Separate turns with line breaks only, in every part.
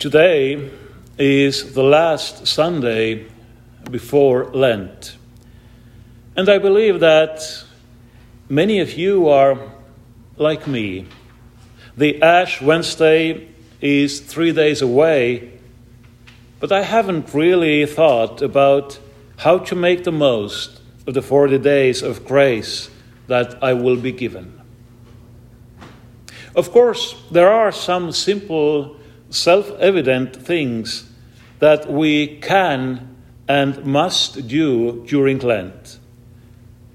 Today is the last Sunday before Lent. And I believe that many of you are like me. The Ash Wednesday is three days away, but I haven't really thought about how to make the most of the 40 days of grace that I will be given. Of course, there are some simple self evident things that we can and must do during Lent,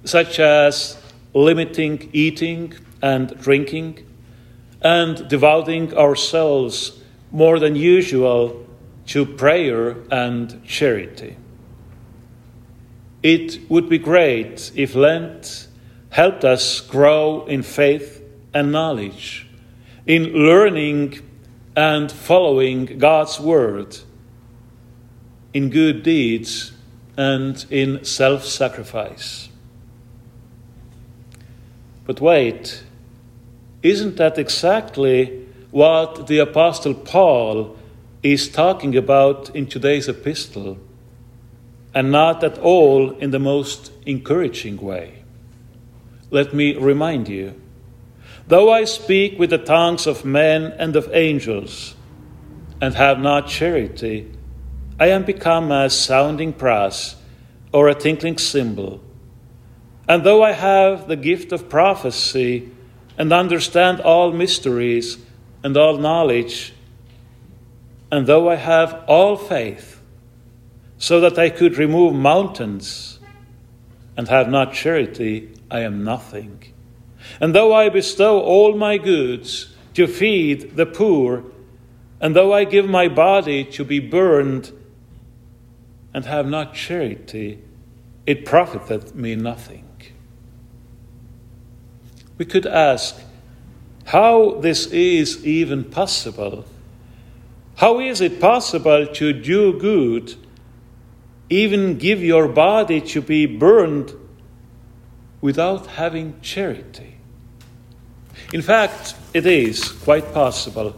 such as limiting eating and drinking, and devoting ourselves more than usual to prayer and charity. It would be great if Lent helped us grow in faith and knowledge, in learning and following God's word in good deeds and in self sacrifice. But wait, isn't that exactly what the Apostle Paul is talking about in today's epistle, and not at all in the most encouraging way? Let me remind you Though I speak with the tongues of men and of angels, and have not charity, I am become as sounding brass or a tinkling cymbal. And though I have the gift of prophecy and understand all mysteries and all knowledge, and though I have all faith, so that I could remove mountains, and have not charity, I am nothing. And though I bestow all my goods to feed the poor, and though I give my body to be burned, and have not charity, it profiteth me nothing. We could ask how this is even possible. How is it possible to do good, even give your body to be burned, without having charity? In fact, it is quite possible,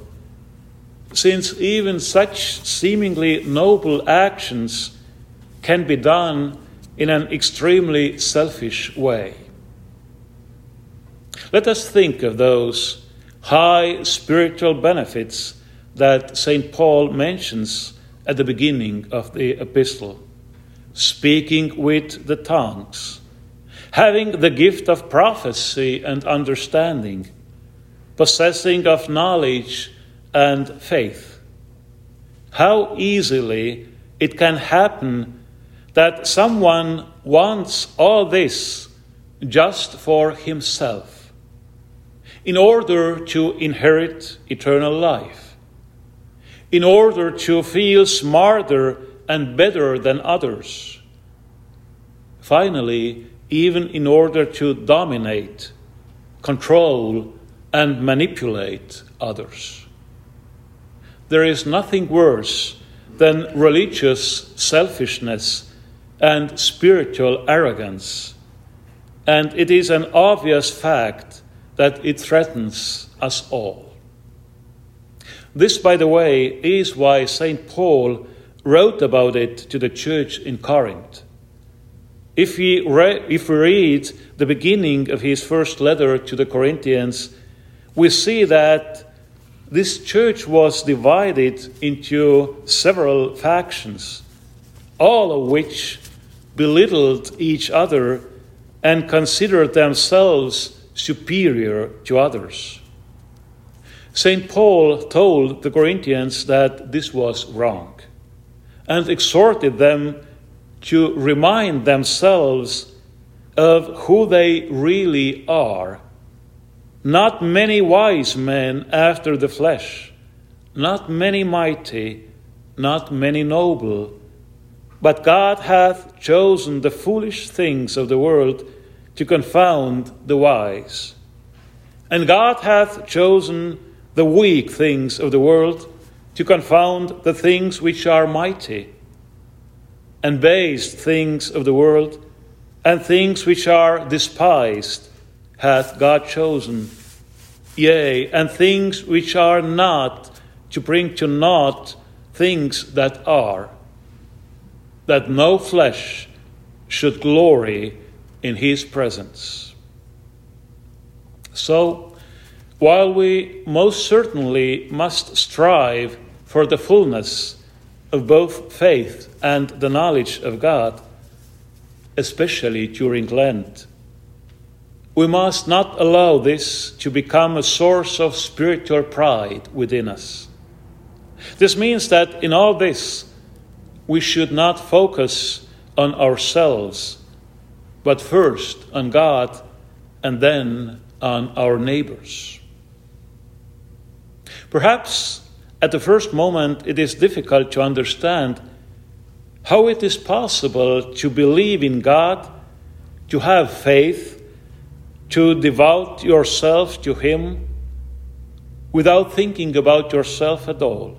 since even such seemingly noble actions can be done in an extremely selfish way. Let us think of those high spiritual benefits that St. Paul mentions at the beginning of the epistle speaking with the tongues, having the gift of prophecy and understanding possessing of knowledge and faith. How easily it can happen that someone wants all this just for himself, in order to inherit eternal life, in order to feel smarter and better than others. Finally, even in order to dominate, control, and manipulate others. There is nothing worse than religious selfishness and spiritual arrogance, and it is an obvious fact that it threatens us all. This, by the way, is why St. Paul wrote about it to the church in Corinth. If we, re- if we read the beginning of his first letter to the Corinthians, we see that this church was divided into several factions, all of which belittled each other and considered themselves superior to others. St. Paul told the Corinthians that this was wrong and exhorted them to remind themselves of who they really are not many wise men after the flesh, not many mighty, not many noble, but God hath chosen the foolish things of the world to confound the wise. And God hath chosen the weak things of the world to confound the things which are mighty, and base things of the world, and things which are despised hath God chosen, yea, and things which are not, to bring to naught things that are, that no flesh should glory in his presence. So, while we most certainly must strive for the fullness of both faith and the knowledge of God, especially during Lent, we must not allow this to become a source of spiritual pride within us. This means that in all this, we should not focus on ourselves, but first on God and then on our neighbors. Perhaps at the first moment it is difficult to understand how it is possible to believe in God, to have faith, to devote yourself to Him without thinking about yourself at all?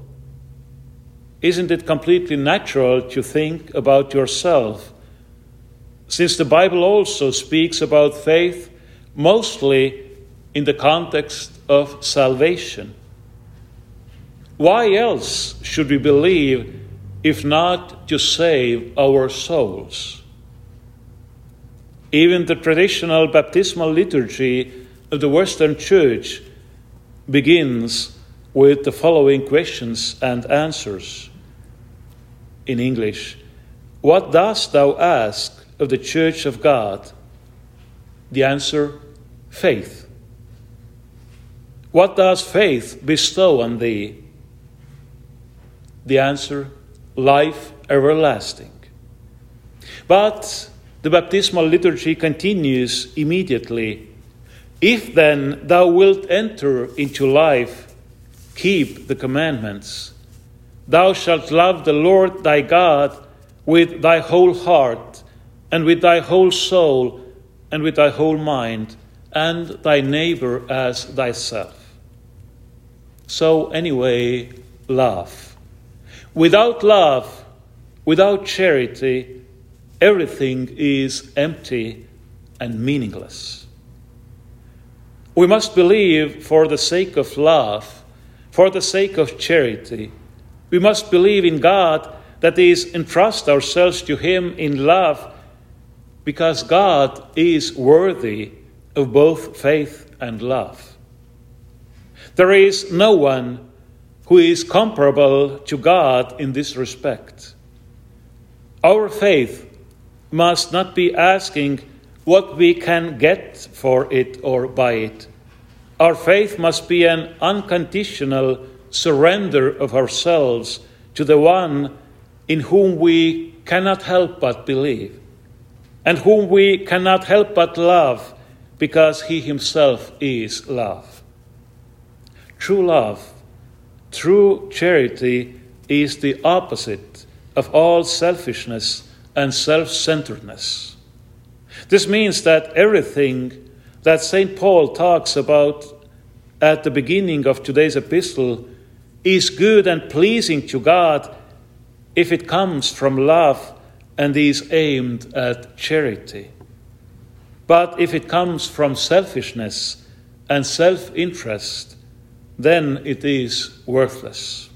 Isn't it completely natural to think about yourself? Since the Bible also speaks about faith mostly in the context of salvation. Why else should we believe if not to save our souls? Even the traditional baptismal liturgy of the Western Church begins with the following questions and answers. In English, what dost thou ask of the Church of God? The answer, faith. What does faith bestow on thee? The answer, life everlasting. But the baptismal liturgy continues immediately. If then thou wilt enter into life, keep the commandments. Thou shalt love the Lord thy God with thy whole heart, and with thy whole soul, and with thy whole mind, and thy neighbor as thyself. So, anyway, love. Without love, without charity, everything is empty and meaningless. We must believe for the sake of love, for the sake of charity. We must believe in God, that is, entrust ourselves to Him in love, because God is worthy of both faith and love. There is no one who is comparable to God in this respect. Our faith must not be asking what we can get for it or by it. Our faith must be an unconditional surrender of ourselves to the one in whom we cannot help but believe, and whom we cannot help but love because he himself is love. True love, true charity is the opposite of all selfishness and self centeredness. This means that everything that St. Paul talks about at the beginning of today's epistle is good and pleasing to God if it comes from love and is aimed at charity. But if it comes from selfishness and self interest, then it is worthless.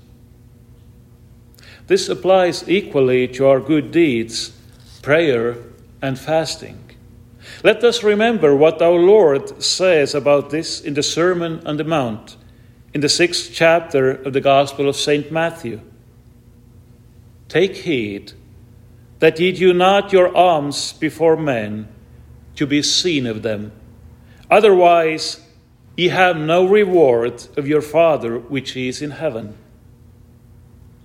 This applies equally to our good deeds, prayer, and fasting. Let us remember what our Lord says about this in the Sermon on the Mount, in the sixth chapter of the Gospel of St. Matthew. Take heed that ye do not your alms before men to be seen of them. Otherwise, ye have no reward of your Father which is in heaven.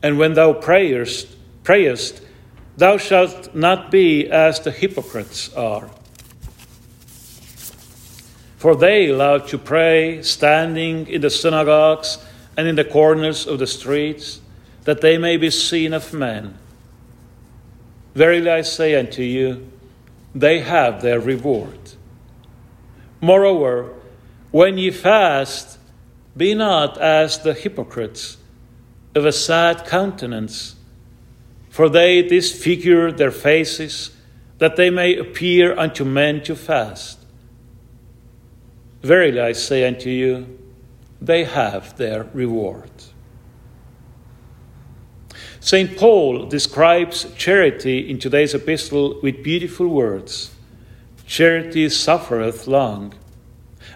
And when thou prayest, prayest, thou shalt not be as the hypocrites are. For they love to pray standing in the synagogues and in the corners of the streets, that they may be seen of men. Verily I say unto you, they have their reward. Moreover, when ye fast, be not as the hypocrites of a sad countenance, for they disfigure their faces, that they may appear unto men to fast. Verily I say unto you, they have their reward. St. Paul describes charity in today's epistle with beautiful words Charity suffereth long,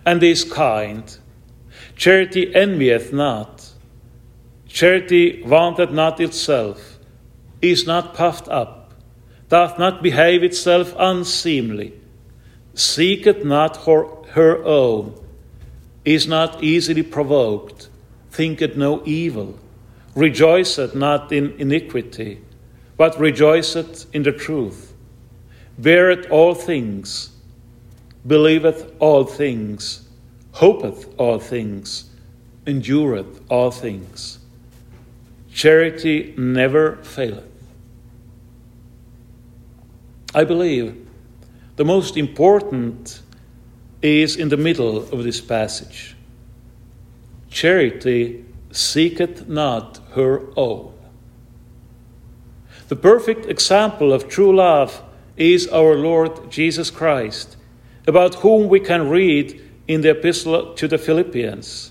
and is kind. Charity envieth not. Charity vaunteth not itself, is not puffed up, doth not behave itself unseemly, seeketh not her, her own, is not easily provoked, thinketh no evil rejoiceth not in iniquity, but rejoiceth in the truth, beareth all things, believeth all things, hopeth all things, endureth all things. Charity never faileth. I believe the most important is in the middle of this passage. Charity seeketh not her own. The perfect example of true love is our Lord Jesus Christ, about whom we can read in the Epistle to the Philippians.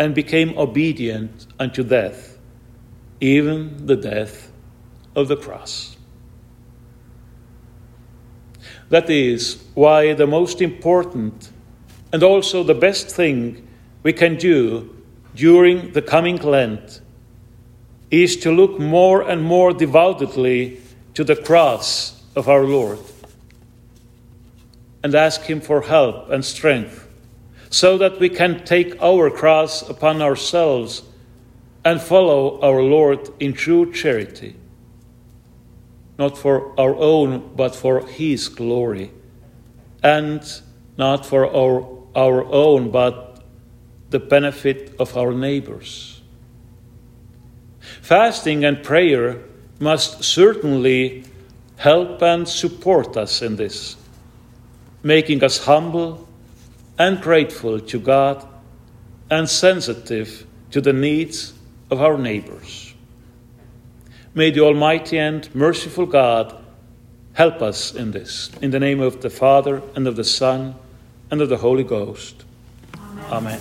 and became obedient unto death, even the death of the cross. That is why the most important and also the best thing we can do during the coming Lent is to look more and more devoutly to the cross of our Lord and ask Him for help and strength so that we can take our cross upon ourselves and follow our Lord in true charity, not for our own, but for His glory, and not for our, our own, but the benefit of our neighbors. Fasting and prayer must certainly help and support us in this, making us humble and grateful to God and sensitive to the needs of our neighbors. May the Almighty and merciful God help us in this. In the name of the Father, and of the Son, and of the Holy Ghost. Amen. Amen.